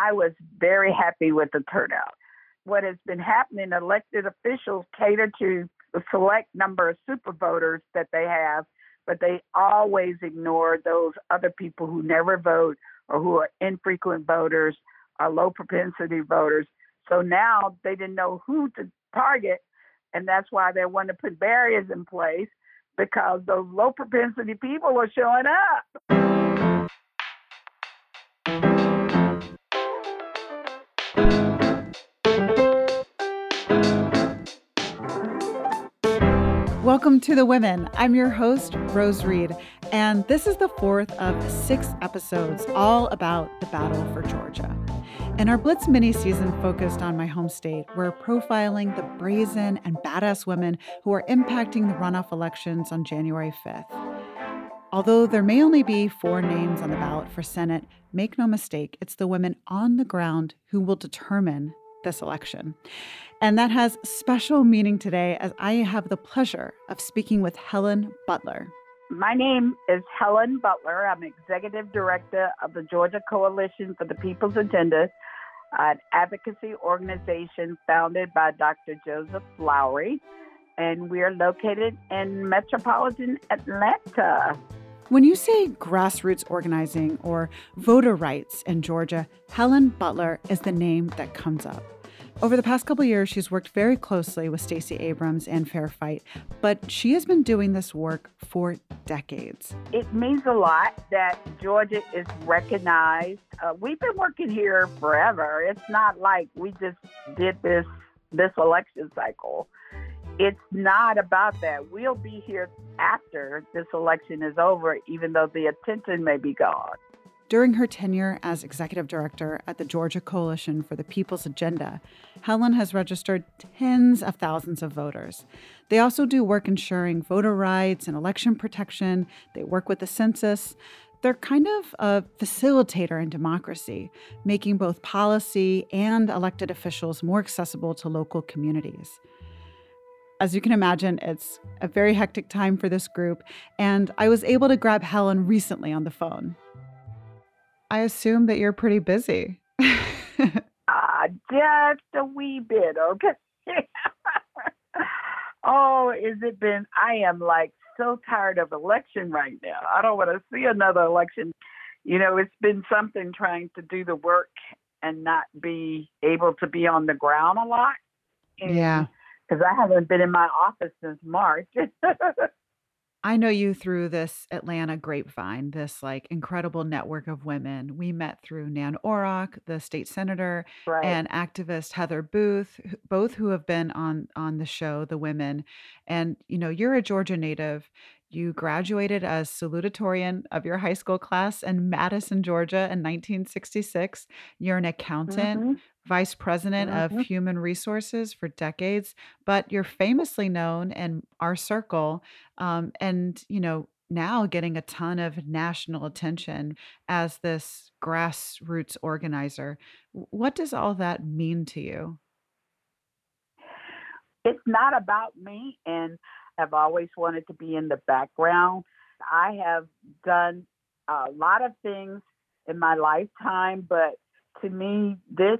I was very happy with the turnout. What has been happening, elected officials cater to the select number of super voters that they have, but they always ignore those other people who never vote or who are infrequent voters or low propensity voters. So now they didn't know who to target, and that's why they want to put barriers in place because those low propensity people are showing up. Welcome to The Women. I'm your host, Rose Reid, and this is the fourth of six episodes all about the battle for Georgia. In our Blitz mini season focused on my home state, we're profiling the brazen and badass women who are impacting the runoff elections on January 5th. Although there may only be four names on the ballot for Senate, make no mistake, it's the women on the ground who will determine this election. And that has special meaning today as I have the pleasure of speaking with Helen Butler. My name is Helen Butler. I'm executive director of the Georgia Coalition for the People's Agenda, an advocacy organization founded by Dr. Joseph Lowery. And we are located in metropolitan Atlanta. When you say grassroots organizing or voter rights in Georgia, Helen Butler is the name that comes up. Over the past couple years, she's worked very closely with Stacey Abrams and Fair Fight, but she has been doing this work for decades. It means a lot that Georgia is recognized. Uh, we've been working here forever. It's not like we just did this this election cycle. It's not about that. We'll be here after this election is over, even though the attention may be gone. During her tenure as executive director at the Georgia Coalition for the People's Agenda, Helen has registered tens of thousands of voters. They also do work ensuring voter rights and election protection. They work with the census. They're kind of a facilitator in democracy, making both policy and elected officials more accessible to local communities. As you can imagine, it's a very hectic time for this group, and I was able to grab Helen recently on the phone. I assume that you're pretty busy. uh, just a wee bit, okay? oh, is it been? I am like so tired of election right now. I don't want to see another election. You know, it's been something trying to do the work and not be able to be on the ground a lot. And, yeah. Because I haven't been in my office since March. I know you through this Atlanta grapevine, this like incredible network of women. We met through Nan Orrock, the state senator, right. and activist Heather Booth, both who have been on on the show, The Women. And you know, you're a Georgia native. You graduated as salutatorian of your high school class in Madison, Georgia in 1966. You're an accountant, mm-hmm. vice president mm-hmm. of human resources for decades, but you're famously known in our circle um, and, you know, now getting a ton of national attention as this grassroots organizer. What does all that mean to you? It's not about me and have always wanted to be in the background. I have done a lot of things in my lifetime, but to me, this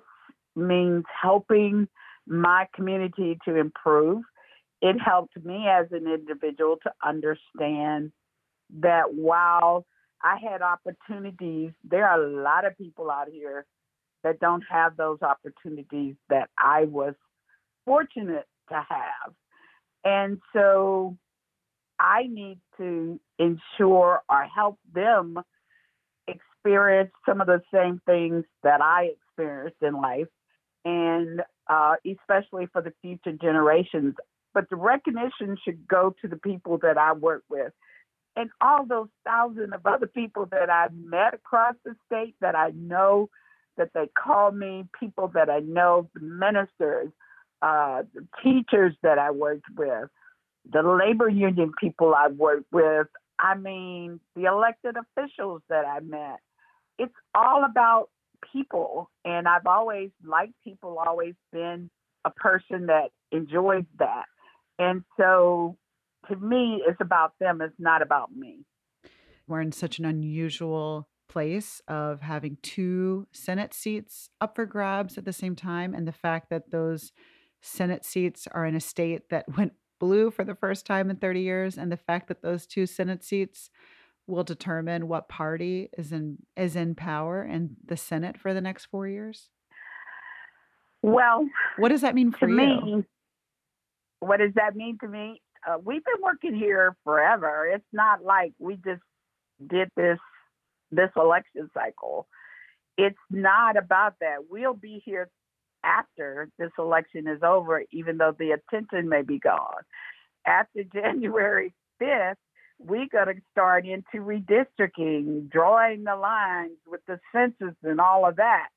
means helping my community to improve. It helped me as an individual to understand that while I had opportunities, there are a lot of people out here that don't have those opportunities that I was fortunate to have. And so I need to ensure or help them experience some of the same things that I experienced in life, and uh, especially for the future generations. But the recognition should go to the people that I work with and all those thousands of other people that I've met across the state that I know that they call me, people that I know, ministers, uh, the teachers that I worked with, the labor union people I worked with. I mean, the elected officials that I met. It's all about people. And I've always liked people, always been a person that enjoys that. And so to me, it's about them, it's not about me. We're in such an unusual place of having two Senate seats up for grabs at the same time, and the fact that those Senate seats are in a state that went blue for the first time in 30 years, and the fact that those two Senate seats will determine what party is in is in power in the Senate for the next four years? Well, what does that mean for to you? Me, what does that mean to me? Uh, we've been working here forever. It's not like we just did this this election cycle. It's not about that. We'll be here after this election is over, even though the attention may be gone. After January 5th, we're going to start into redistricting, drawing the lines with the census and all of that,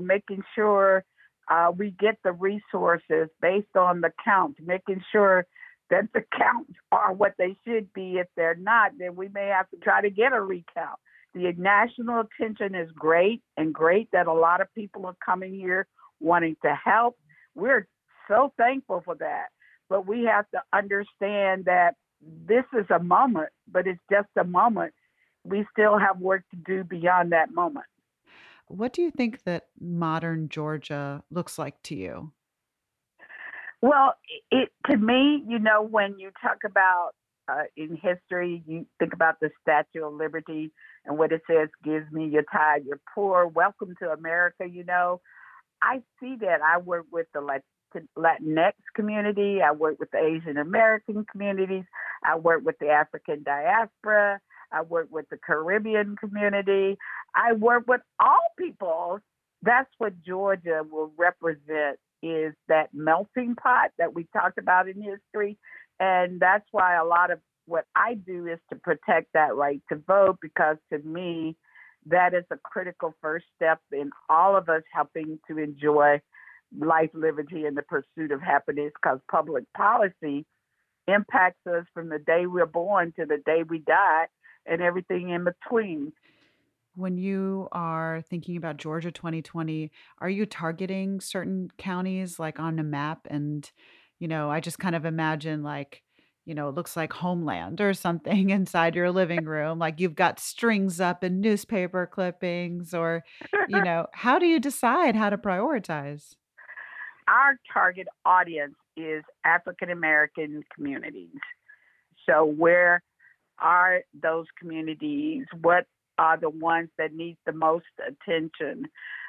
making sure uh, we get the resources based on the count, making sure that the counts are what they should be. If they're not, then we may have to try to get a recount. The national attention is great and great that a lot of people are coming here wanting to help. We're so thankful for that. But we have to understand that this is a moment, but it's just a moment. We still have work to do beyond that moment. What do you think that modern Georgia looks like to you? Well, it to me, you know, when you talk about uh, in history, you think about the Statue of Liberty and what it says, "Gives me your tithe, you're poor. Welcome to America." You know, I see that. I work with the Latinx community. I work with the Asian American communities. I work with the African diaspora. I work with the Caribbean community. I work with all people. That's what Georgia will represent is that melting pot that we talked about in history. And that's why a lot of what I do is to protect that right to vote because to me, that is a critical first step in all of us helping to enjoy life, liberty, and the pursuit of happiness because public policy impacts us from the day we're born to the day we die and everything in between. When you are thinking about Georgia 2020, are you targeting certain counties like on a map? And, you know, I just kind of imagine like, you know, it looks like Homeland or something inside your living room. Like you've got strings up and newspaper clippings, or, you know, how do you decide how to prioritize? Our target audience is African American communities. So, where are those communities? What are the ones that need the most attention?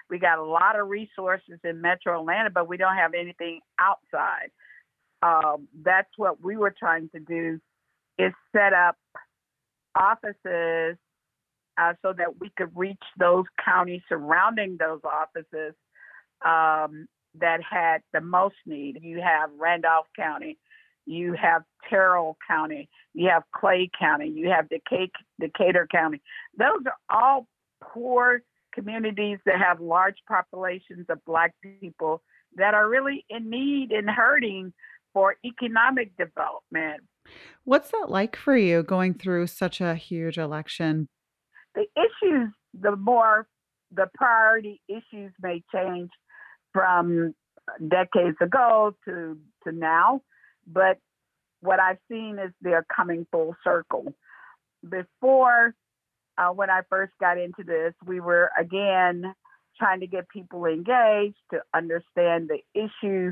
We got a lot of resources in Metro Atlanta, but we don't have anything outside um, that's what we were trying to do is set up offices uh, so that we could reach those counties surrounding those offices um, that had the most need. You have Randolph County, you have Terrell County, you have Clay County, you have Decatur, Decatur County. Those are all poor communities that have large populations of Black people that are really in need and hurting for economic development. What's that like for you going through such a huge election? The issues, the more the priority issues may change from decades ago to to now, but what I've seen is they're coming full circle. Before, uh, when I first got into this, we were again trying to get people engaged to understand the issue,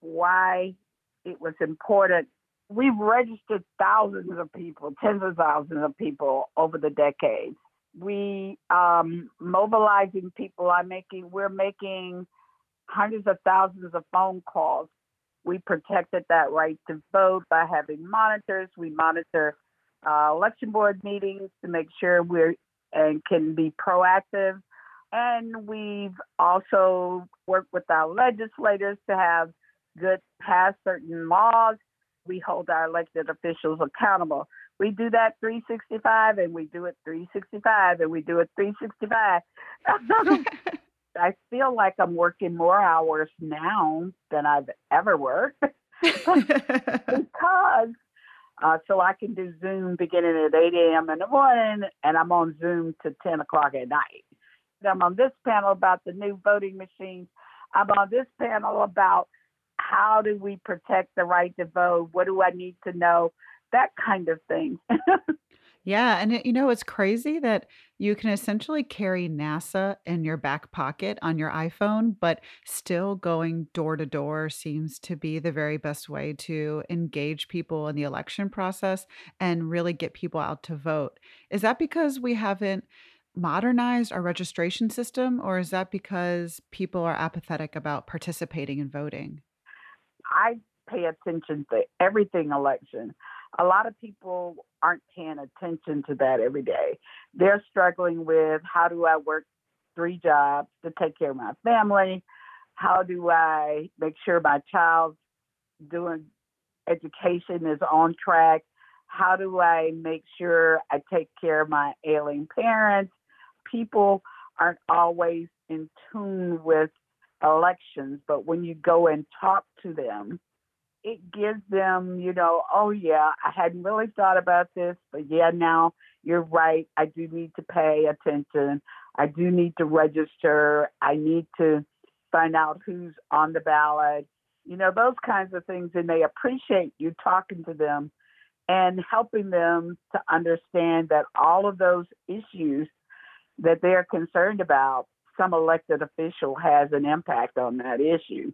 why it was important. We've registered thousands of people, tens of thousands of people over the decades. We um, mobilizing people. I'm making. We're making hundreds of thousands of phone calls. We protected that right to vote by having monitors. We monitor uh, election board meetings to make sure we're and can be proactive. And we've also worked with our legislators to have good pass certain laws. We hold our elected officials accountable. We do that 365 and we do it 365 and we do it 365. I feel like I'm working more hours now than I've ever worked because uh, so I can do Zoom beginning at 8 a.m. in the morning and I'm on Zoom to 10 o'clock at night. I'm on this panel about the new voting machines. I'm on this panel about how do we protect the right to vote? What do I need to know? That kind of thing. Yeah, and it, you know, it's crazy that you can essentially carry NASA in your back pocket on your iPhone, but still going door to door seems to be the very best way to engage people in the election process and really get people out to vote. Is that because we haven't modernized our registration system, or is that because people are apathetic about participating in voting? I pay attention to everything election. A lot of people aren't paying attention to that every day. They're struggling with how do I work three jobs to take care of my family? How do I make sure my child's doing education is on track? How do I make sure I take care of my ailing parents? People aren't always in tune with elections, but when you go and talk to them, it gives them, you know, oh yeah, I hadn't really thought about this, but yeah, now you're right. I do need to pay attention. I do need to register. I need to find out who's on the ballot. You know, those kinds of things. And they appreciate you talking to them and helping them to understand that all of those issues that they're concerned about, some elected official has an impact on that issue.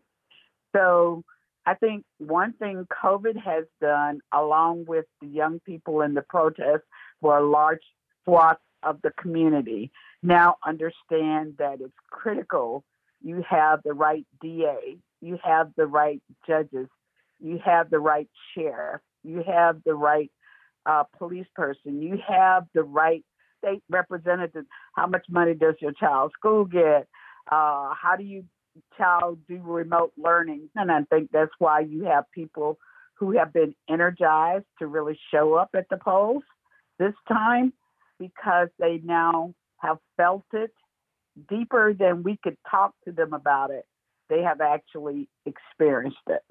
So I think one thing COVID has done, along with the young people in the protests for a large swath of the community, now understand that it's critical you have the right DA, you have the right judges, you have the right sheriff, you have the right uh, police person, you have the right state representative. How much money does your child's school get? Uh, how do you child do remote learning. And I think that's why you have people who have been energized to really show up at the polls this time because they now have felt it deeper than we could talk to them about it. They have actually experienced it.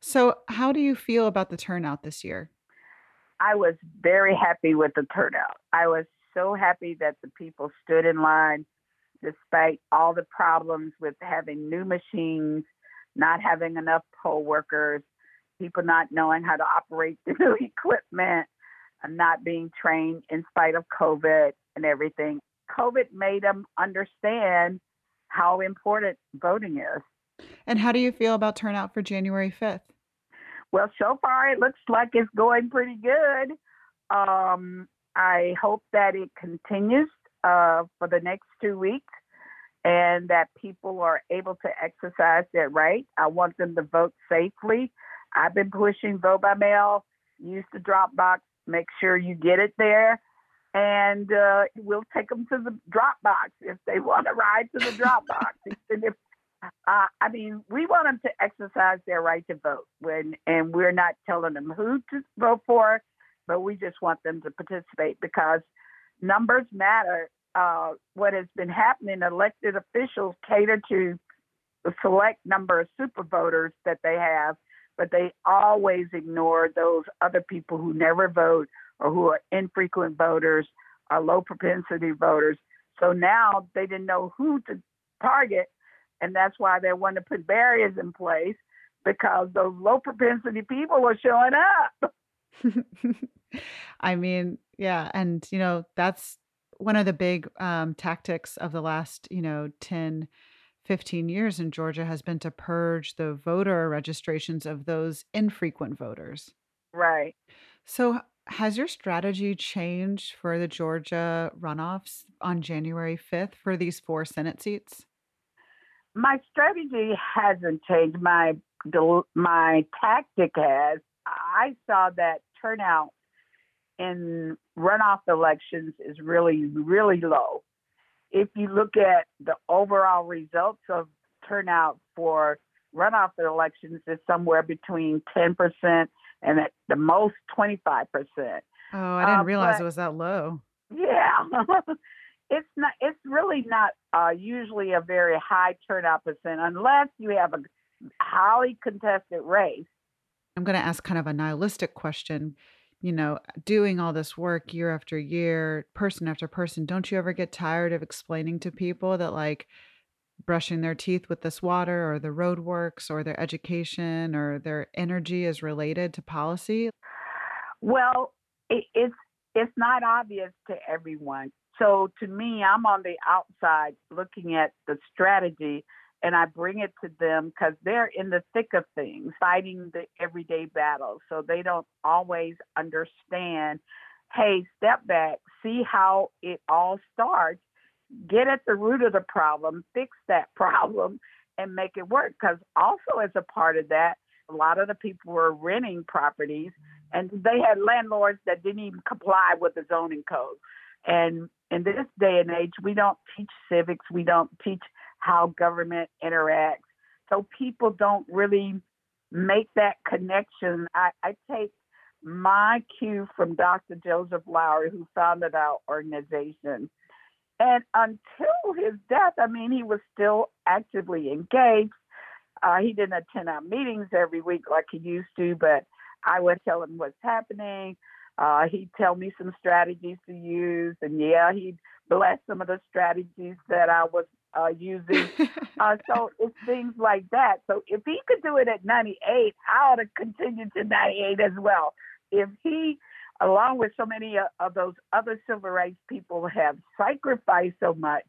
So, how do you feel about the turnout this year? I was very happy with the turnout. I was so happy that the people stood in line despite all the problems with having new machines, not having enough poll workers, people not knowing how to operate the new equipment, not being trained in spite of COVID and everything. COVID made them understand how important voting is. And how do you feel about turnout for January 5th? Well, so far it looks like it's going pretty good. Um, I hope that it continues uh, for the next two weeks and that people are able to exercise their right. I want them to vote safely. I've been pushing vote by mail, use the drop box, make sure you get it there. And uh, we'll take them to the drop box if they want to ride to the drop box. and if, uh, I mean, we want them to exercise their right to vote. When and we're not telling them who to vote for, but we just want them to participate because numbers matter uh, what has been happening, elected officials cater to the select number of super voters that they have, but they always ignore those other people who never vote or who are infrequent voters or low propensity voters. So now they didn't know who to target, and that's why they want to put barriers in place because those low propensity people are showing up. I mean, yeah, and you know, that's one of the big um, tactics of the last, you know, 10, 15 years in Georgia has been to purge the voter registrations of those infrequent voters. Right. So, has your strategy changed for the Georgia runoffs on January 5th for these four Senate seats? My strategy hasn't changed. My my tactic has. I saw that turnout in runoff elections is really, really low. If you look at the overall results of turnout for runoff elections, is somewhere between 10% and at the most 25%. Oh, I didn't uh, realize it was that low. Yeah. it's not it's really not uh, usually a very high turnout percent unless you have a highly contested race. I'm going to ask kind of a nihilistic question you know, doing all this work year after year, person after person, don't you ever get tired of explaining to people that like brushing their teeth with this water or the road works or their education or their energy is related to policy? Well, it, it's it's not obvious to everyone. So to me, I'm on the outside looking at the strategy and I bring it to them because they're in the thick of things, fighting the everyday battles. So they don't always understand hey, step back, see how it all starts, get at the root of the problem, fix that problem, and make it work. Because also, as a part of that, a lot of the people were renting properties and they had landlords that didn't even comply with the zoning code. And in this day and age, we don't teach civics, we don't teach how government interacts. So people don't really make that connection. I, I take my cue from Dr. Joseph Lowery, who founded our organization. And until his death, I mean, he was still actively engaged. Uh, he didn't attend our meetings every week like he used to, but I would tell him what's happening. Uh, he'd tell me some strategies to use, and yeah, he'd bless some of the strategies that I was uh, using. uh, so it's things like that. So if he could do it at 98, I ought to continue to 98 as well. If he, along with so many of those other civil rights people, have sacrificed so much,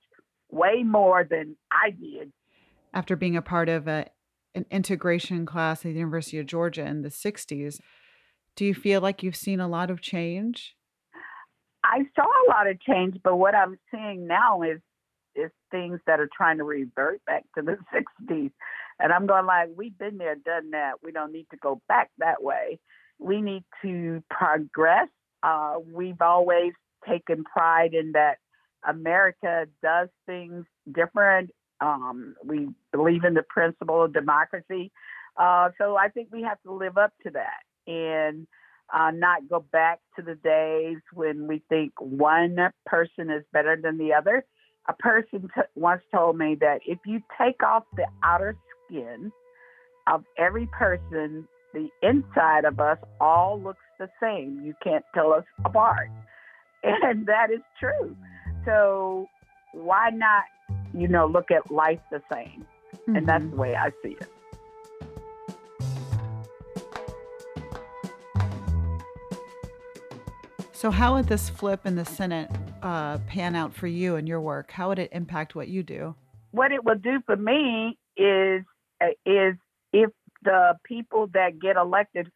way more than I did. After being a part of a, an integration class at the University of Georgia in the 60s, do you feel like you've seen a lot of change? I saw a lot of change, but what I'm seeing now is is things that are trying to revert back to the 60s. And I'm going like, we've been there, done that. We don't need to go back that way. We need to progress. Uh, we've always taken pride in that America does things different. Um, we believe in the principle of democracy. Uh, so I think we have to live up to that and uh, not go back to the days when we think one person is better than the other. A person t- once told me that if you take off the outer skin of every person, the inside of us all looks the same. You can't tell us apart. And that is true. So why not, you know, look at life the same? Mm-hmm. And that's mm-hmm. the way I see it. So, how would this flip in the Senate uh, pan out for you and your work? How would it impact what you do? What it will do for me is uh, is if the people that get elected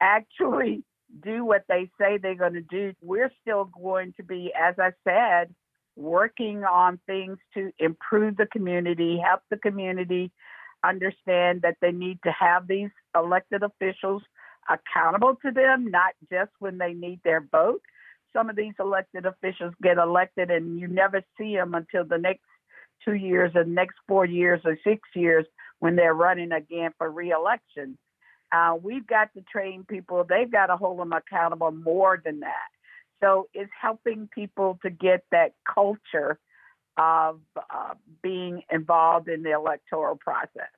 actually do what they say they're going to do, we're still going to be, as I said, working on things to improve the community, help the community understand that they need to have these elected officials accountable to them, not just when they need their vote. Some of these elected officials get elected and you never see them until the next two years or next four years or six years when they're running again for reelection. Uh, we've got to train people. They've got to hold them accountable more than that. So it's helping people to get that culture of uh, being involved in the electoral process.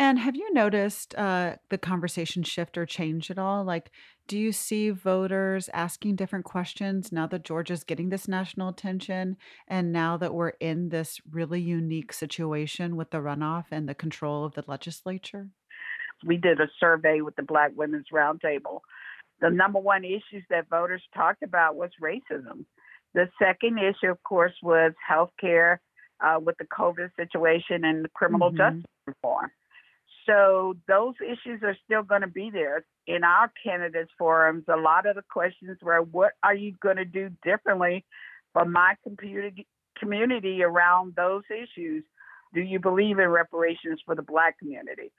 And have you noticed uh, the conversation shift or change at all? Like, do you see voters asking different questions now that Georgia's getting this national attention and now that we're in this really unique situation with the runoff and the control of the legislature? We did a survey with the Black Women's Roundtable. The number one issues that voters talked about was racism. The second issue, of course, was health care uh, with the COVID situation and the criminal mm-hmm. justice reform. So those issues are still going to be there in our candidates forums. A lot of the questions were, what are you going to do differently for my community around those issues? Do you believe in reparations for the Black community?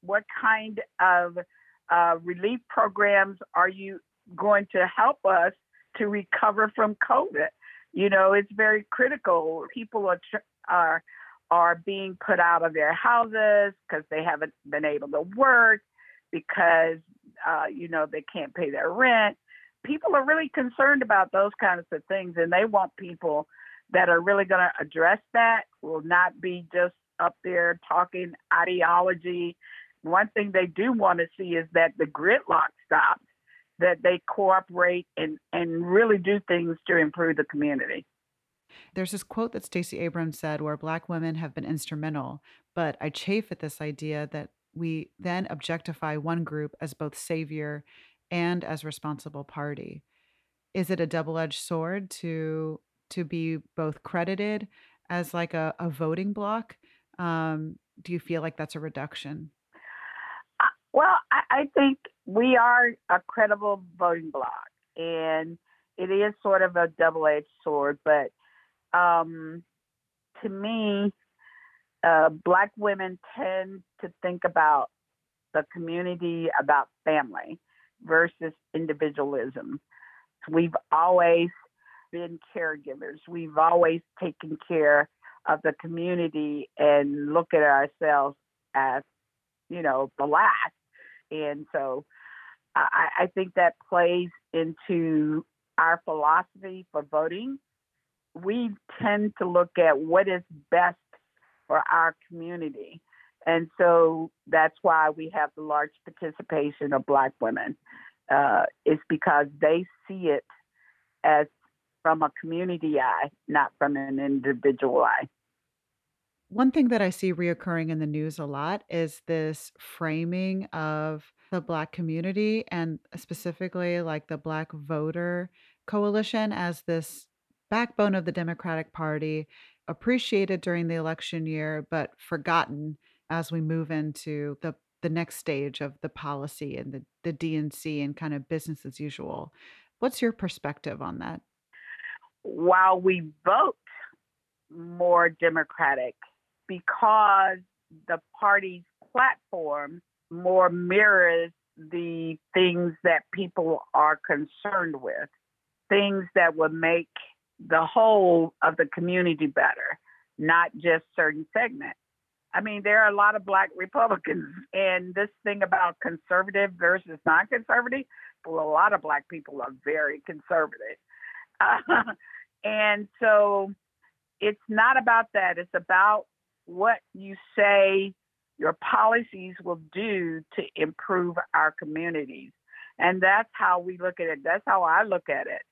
What kind of uh, relief programs are you going to help us to recover from COVID? You know, it's very critical. People are are are being put out of their houses because they haven't been able to work, because, uh, you know, they can't pay their rent. People are really concerned about those kinds of things, and they want people that are really going to address that, will not be just up there talking ideology. One thing they do want to see is that the gridlock stops, that they cooperate and, and really do things to improve the community. There's this quote that Stacey Abrams said where black women have been instrumental, but I chafe at this idea that we then objectify one group as both savior and as responsible party. is it a double-edged sword to to be both credited as like a, a voting block? Um, do you feel like that's a reduction? Uh, well, I, I think we are a credible voting bloc, and it is sort of a double-edged sword. But um, to me, uh, black women tend to think about the community, about family versus individualism. We've always been caregivers. We've always taken care of the community and look at ourselves as, you know, the last. And so I, I think that plays into our philosophy for voting. We tend to look at what is best for our community. And so that's why we have the large participation of Black women. Uh, it's because they see it as from a community eye, not from an individual eye. One thing that I see reoccurring in the news a lot is this framing of the Black community and specifically like the Black voter coalition as this backbone of the Democratic Party, appreciated during the election year, but forgotten as we move into the the next stage of the policy and the, the DNC and kind of business as usual. What's your perspective on that? While we vote more Democratic because the party's platform more mirrors the things that people are concerned with, things that would make the whole of the community better, not just certain segments. I mean, there are a lot of black Republicans, and this thing about conservative versus non conservative, well, a lot of black people are very conservative. Uh, and so it's not about that. It's about what you say your policies will do to improve our communities. And that's how we look at it. That's how I look at it.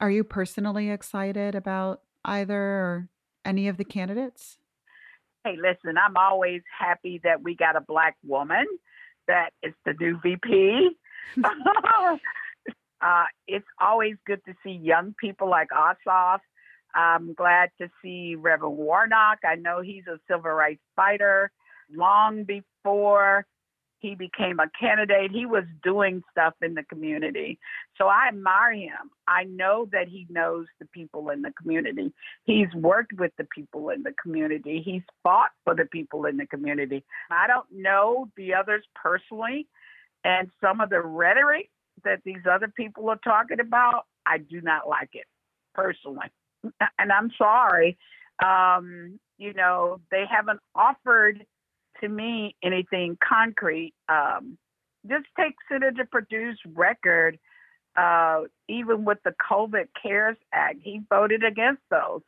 Are you personally excited about either or any of the candidates? Hey, listen, I'm always happy that we got a black woman that is the new VP. uh, it's always good to see young people like Ossoff. I'm glad to see Reverend Warnock. I know he's a civil rights fighter. Long before he became a candidate. He was doing stuff in the community. So I admire him. I know that he knows the people in the community. He's worked with the people in the community. He's fought for the people in the community. I don't know the others personally, and some of the rhetoric that these other people are talking about, I do not like it personally. And I'm sorry. Um, you know, they haven't offered to me anything concrete. Um, just take Senator Perdue's record, uh, even with the COVID CARES Act, he voted against those.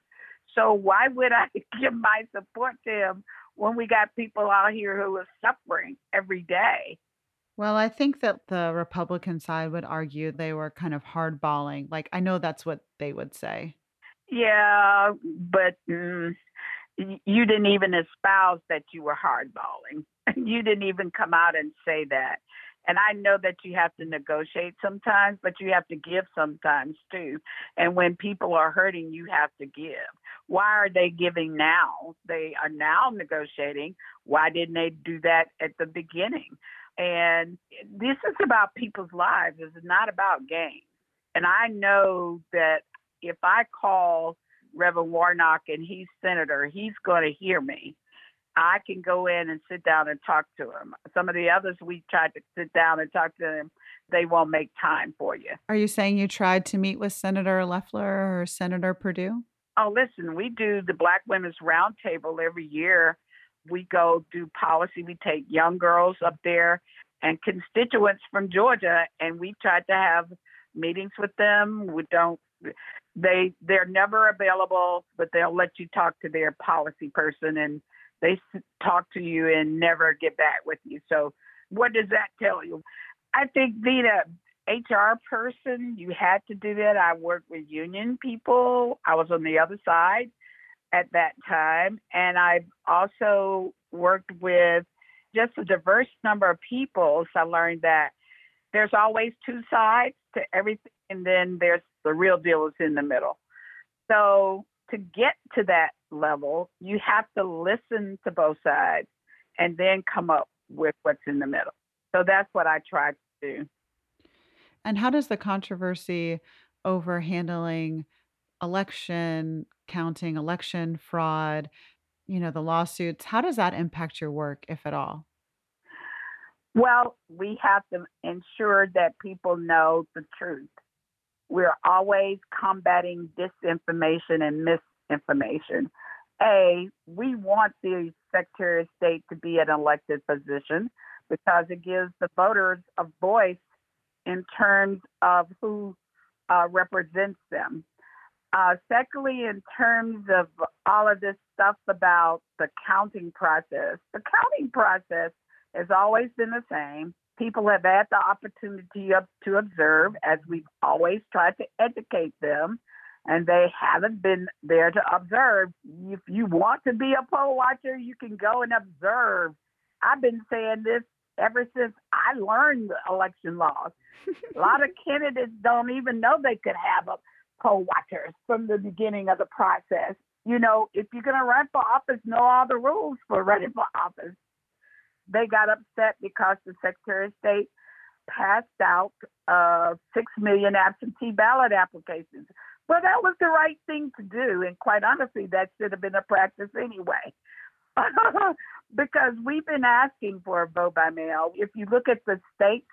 So why would I give my support to him when we got people out here who are suffering every day? Well, I think that the Republican side would argue they were kind of hardballing. Like, I know that's what they would say. Yeah, but mm, you didn't even espouse that you were hardballing. you didn't even come out and say that. And I know that you have to negotiate sometimes, but you have to give sometimes too. And when people are hurting, you have to give. Why are they giving now? They are now negotiating. Why didn't they do that at the beginning? And this is about people's lives. It's not about games. And I know that if I call Reverend Warnock and he's senator, he's going to hear me. I can go in and sit down and talk to him. Some of the others we tried to sit down and talk to them, they won't make time for you. Are you saying you tried to meet with Senator Loeffler or Senator Perdue? Oh, listen, we do the Black Women's Roundtable every year. We go do policy. We take young girls up there and constituents from Georgia, and we tried to have meetings with them. We don't they they're never available, but they'll let you talk to their policy person, and they talk to you and never get back with you. So, what does that tell you? I think being a HR person, you had to do that. I worked with union people. I was on the other side at that time, and I've also worked with just a diverse number of people. So I learned that there's always two sides to everything, and then there's The real deal is in the middle. So to get to that level, you have to listen to both sides and then come up with what's in the middle. So that's what I try to do. And how does the controversy over handling election counting, election fraud, you know, the lawsuits, how does that impact your work, if at all? Well, we have to ensure that people know the truth. We're always combating disinformation and misinformation. A, we want the Secretary of State to be an elected position because it gives the voters a voice in terms of who uh, represents them. Uh, secondly, in terms of all of this stuff about the counting process, the counting process has always been the same. People have had the opportunity to observe, as we've always tried to educate them, and they haven't been there to observe. If you want to be a poll watcher, you can go and observe. I've been saying this ever since I learned the election laws. a lot of candidates don't even know they could have a poll watchers from the beginning of the process. You know, if you're going to run for office, know all the rules for running for office. They got upset because the Secretary of State passed out uh, six million absentee ballot applications. Well, that was the right thing to do, and quite honestly, that should have been a practice anyway. because we've been asking for a vote by mail. If you look at the states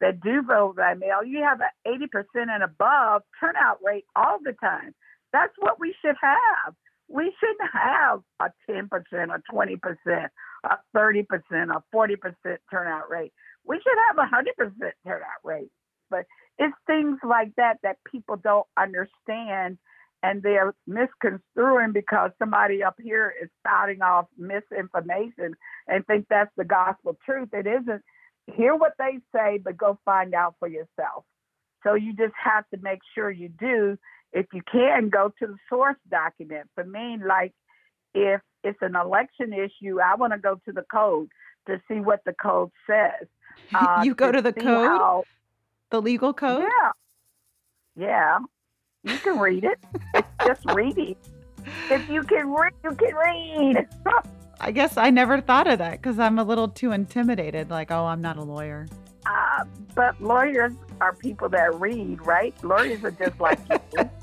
that do vote by mail, you have an 80% and above turnout rate all the time. That's what we should have. We shouldn't have a 10% or 20%, a 30%, or 40% turnout rate. We should have a 100% turnout rate. But it's things like that that people don't understand and they're misconstruing because somebody up here is spouting off misinformation and think that's the gospel truth. It isn't. Hear what they say, but go find out for yourself. So you just have to make sure you do. If you can, go to the source document. For me, like if it's an election issue, I want to go to the code to see what the code says. Uh, you go to, to the code, how, the legal code. Yeah, yeah. You can read it. it's just reading. If you can read, you can read. I guess I never thought of that because I'm a little too intimidated. Like, oh, I'm not a lawyer. Uh, but lawyers are people that read, right? Lawyers are just like.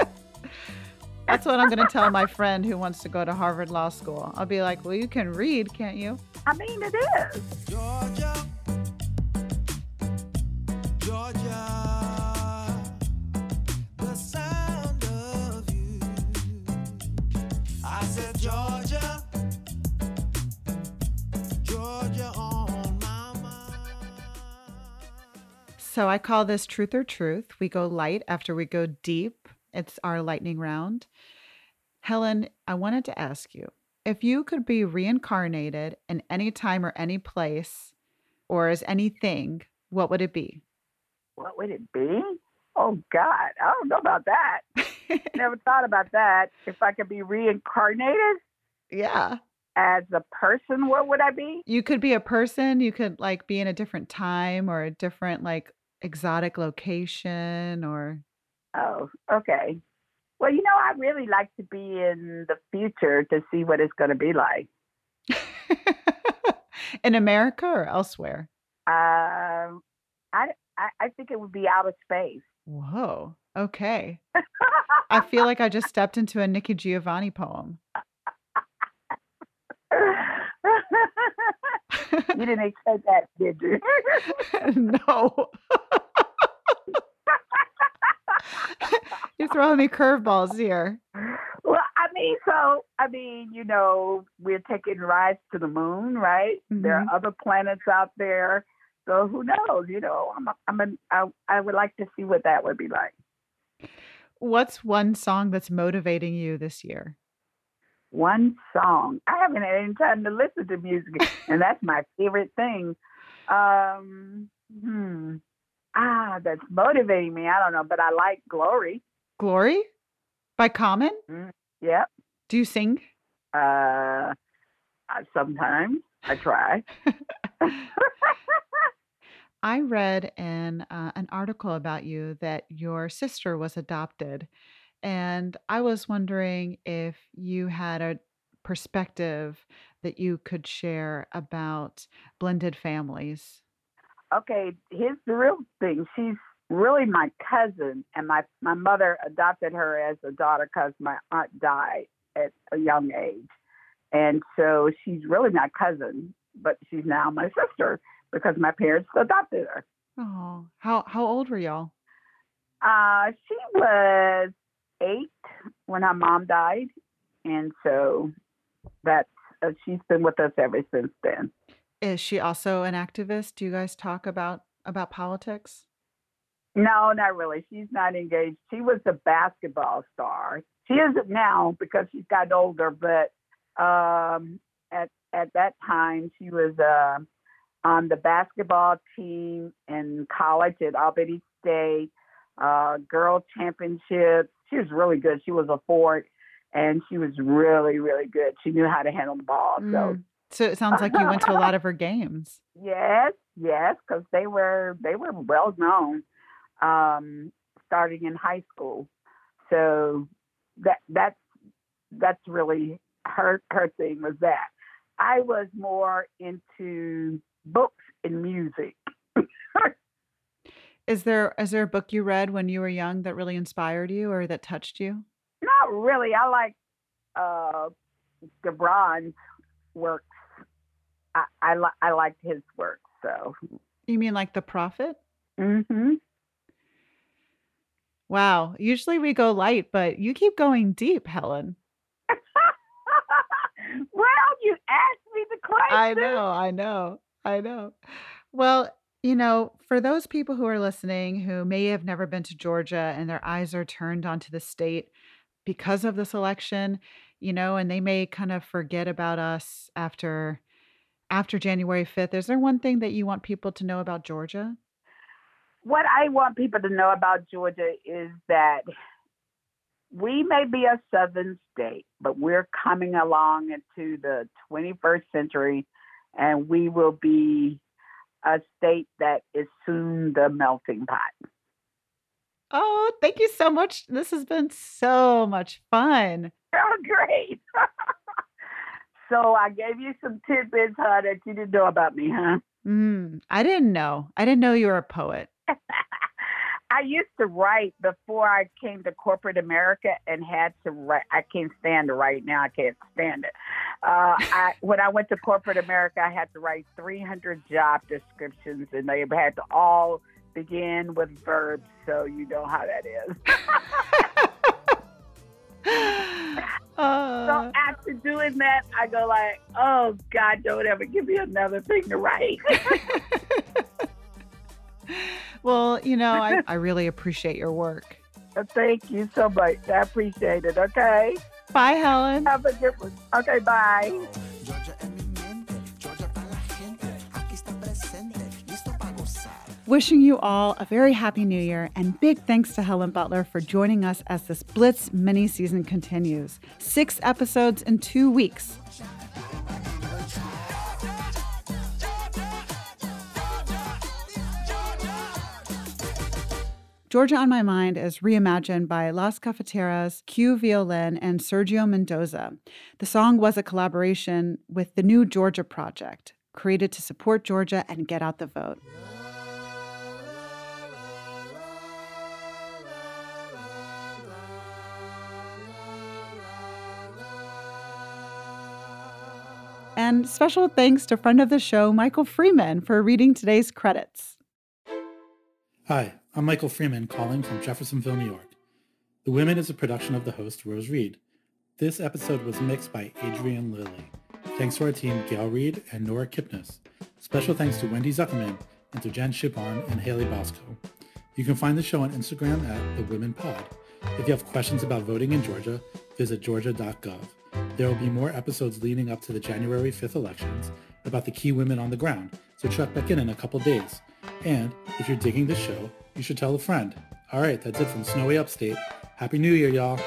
That's what I'm going to tell my friend who wants to go to Harvard Law School. I'll be like, well, you can read, can't you? I mean, it is. Georgia. Georgia. So I call this Truth or Truth. We go light after we go deep. It's our lightning round. Helen, I wanted to ask you if you could be reincarnated in any time or any place or as anything, what would it be? What would it be? Oh, God. I don't know about that. Never thought about that. If I could be reincarnated? Yeah. As a person, what would I be? You could be a person. You could like be in a different time or a different like exotic location or Oh, okay. Well, you know, I really like to be in the future to see what it's going to be like. in America or elsewhere? Um, I, I I think it would be out of space. Whoa. Okay. I feel like I just stepped into a Nikki Giovanni poem. you didn't expect that, did you? no. You're throwing me curveballs here. Well, I mean, so I mean, you know, we're taking rides to the moon, right? Mm-hmm. There are mm-hmm. other planets out there, so who knows? You know, I'm, a, I'm, a, I, I would like to see what that would be like. What's one song that's motivating you this year? one song. I haven't had any time to listen to music, and that's my favorite thing. Um, hmm. Ah, that's motivating me. I don't know, but I like Glory. Glory by Common? Mm, yeah. Do you sing? Uh, sometimes I try. I read in uh, an article about you that your sister was adopted. And I was wondering if you had a perspective that you could share about blended families. Okay, here's the real thing. She's really my cousin, and my my mother adopted her as a daughter because my aunt died at a young age, and so she's really my cousin, but she's now my sister because my parents adopted her. Oh, how how old were y'all? Uh, she was eight when her mom died, and so that's uh, she's been with us ever since then. Is she also an activist? Do you guys talk about about politics? No, not really. She's not engaged. She was a basketball star. She isn't now because she's gotten older, but um, at at that time she was uh, on the basketball team in college at Albany State, uh, girl championships. She was really good. She was a forward, and she was really, really good. She knew how to handle the ball. Mm. So it sounds like you went to a lot of her games. yes, yes, because they were they were well known, um, starting in high school. So that that's that's really her her thing was that. I was more into books and music. Is there is there a book you read when you were young that really inspired you or that touched you? Not really. I like uh, Gibran's works. I I, li- I liked his work. So. You mean like The Prophet? Mm-hmm. Wow. Usually we go light, but you keep going deep, Helen. well, you asked me the question. I know, I know, I know. Well, you know, for those people who are listening who may have never been to Georgia and their eyes are turned onto the state because of this election, you know, and they may kind of forget about us after after January 5th, is there one thing that you want people to know about Georgia? What I want people to know about Georgia is that we may be a southern state, but we're coming along into the 21st century, and we will be a state that is soon the melting pot. Oh, thank you so much. This has been so much fun. Oh, great. so I gave you some tidbits, huh, that you didn't know about me, huh? Mm, I didn't know. I didn't know you were a poet. I used to write before I came to corporate America and had to write. I can't stand to write now. I can't stand it. Uh, I, when I went to corporate America, I had to write 300 job descriptions, and they had to all begin with verbs. So you know how that is. So Uh, after doing that, I go like, "Oh God, don't ever give me another thing to write." well, you know, I, I really appreciate your work. Thank you so much. I appreciate it. Okay. Bye, Helen. Have a good one. Okay. Bye. Wishing you all a very happy new year and big thanks to Helen Butler for joining us as this Blitz mini season continues. Six episodes in two weeks. Georgia on My Mind is reimagined by Las Cafeteras, Q Violin, and Sergio Mendoza. The song was a collaboration with the New Georgia Project, created to support Georgia and get out the vote. And special thanks to friend of the show, Michael Freeman, for reading today's credits. Hi, I'm Michael Freeman calling from Jeffersonville, New York. The Women is a production of the host Rose Reid. This episode was mixed by Adrian Lilly. Thanks to our team Gail Reed and Nora Kipnis. Special thanks to Wendy Zuckerman and to Jen Shipon and Haley Bosco. You can find the show on Instagram at The Women Pod. If you have questions about voting in Georgia, visit georgia.gov. There will be more episodes leading up to the January 5th elections about the key women on the ground, so check back in in a couple days. And if you're digging the show, you should tell a friend. All right, that's it from Snowy Upstate. Happy New Year, y'all.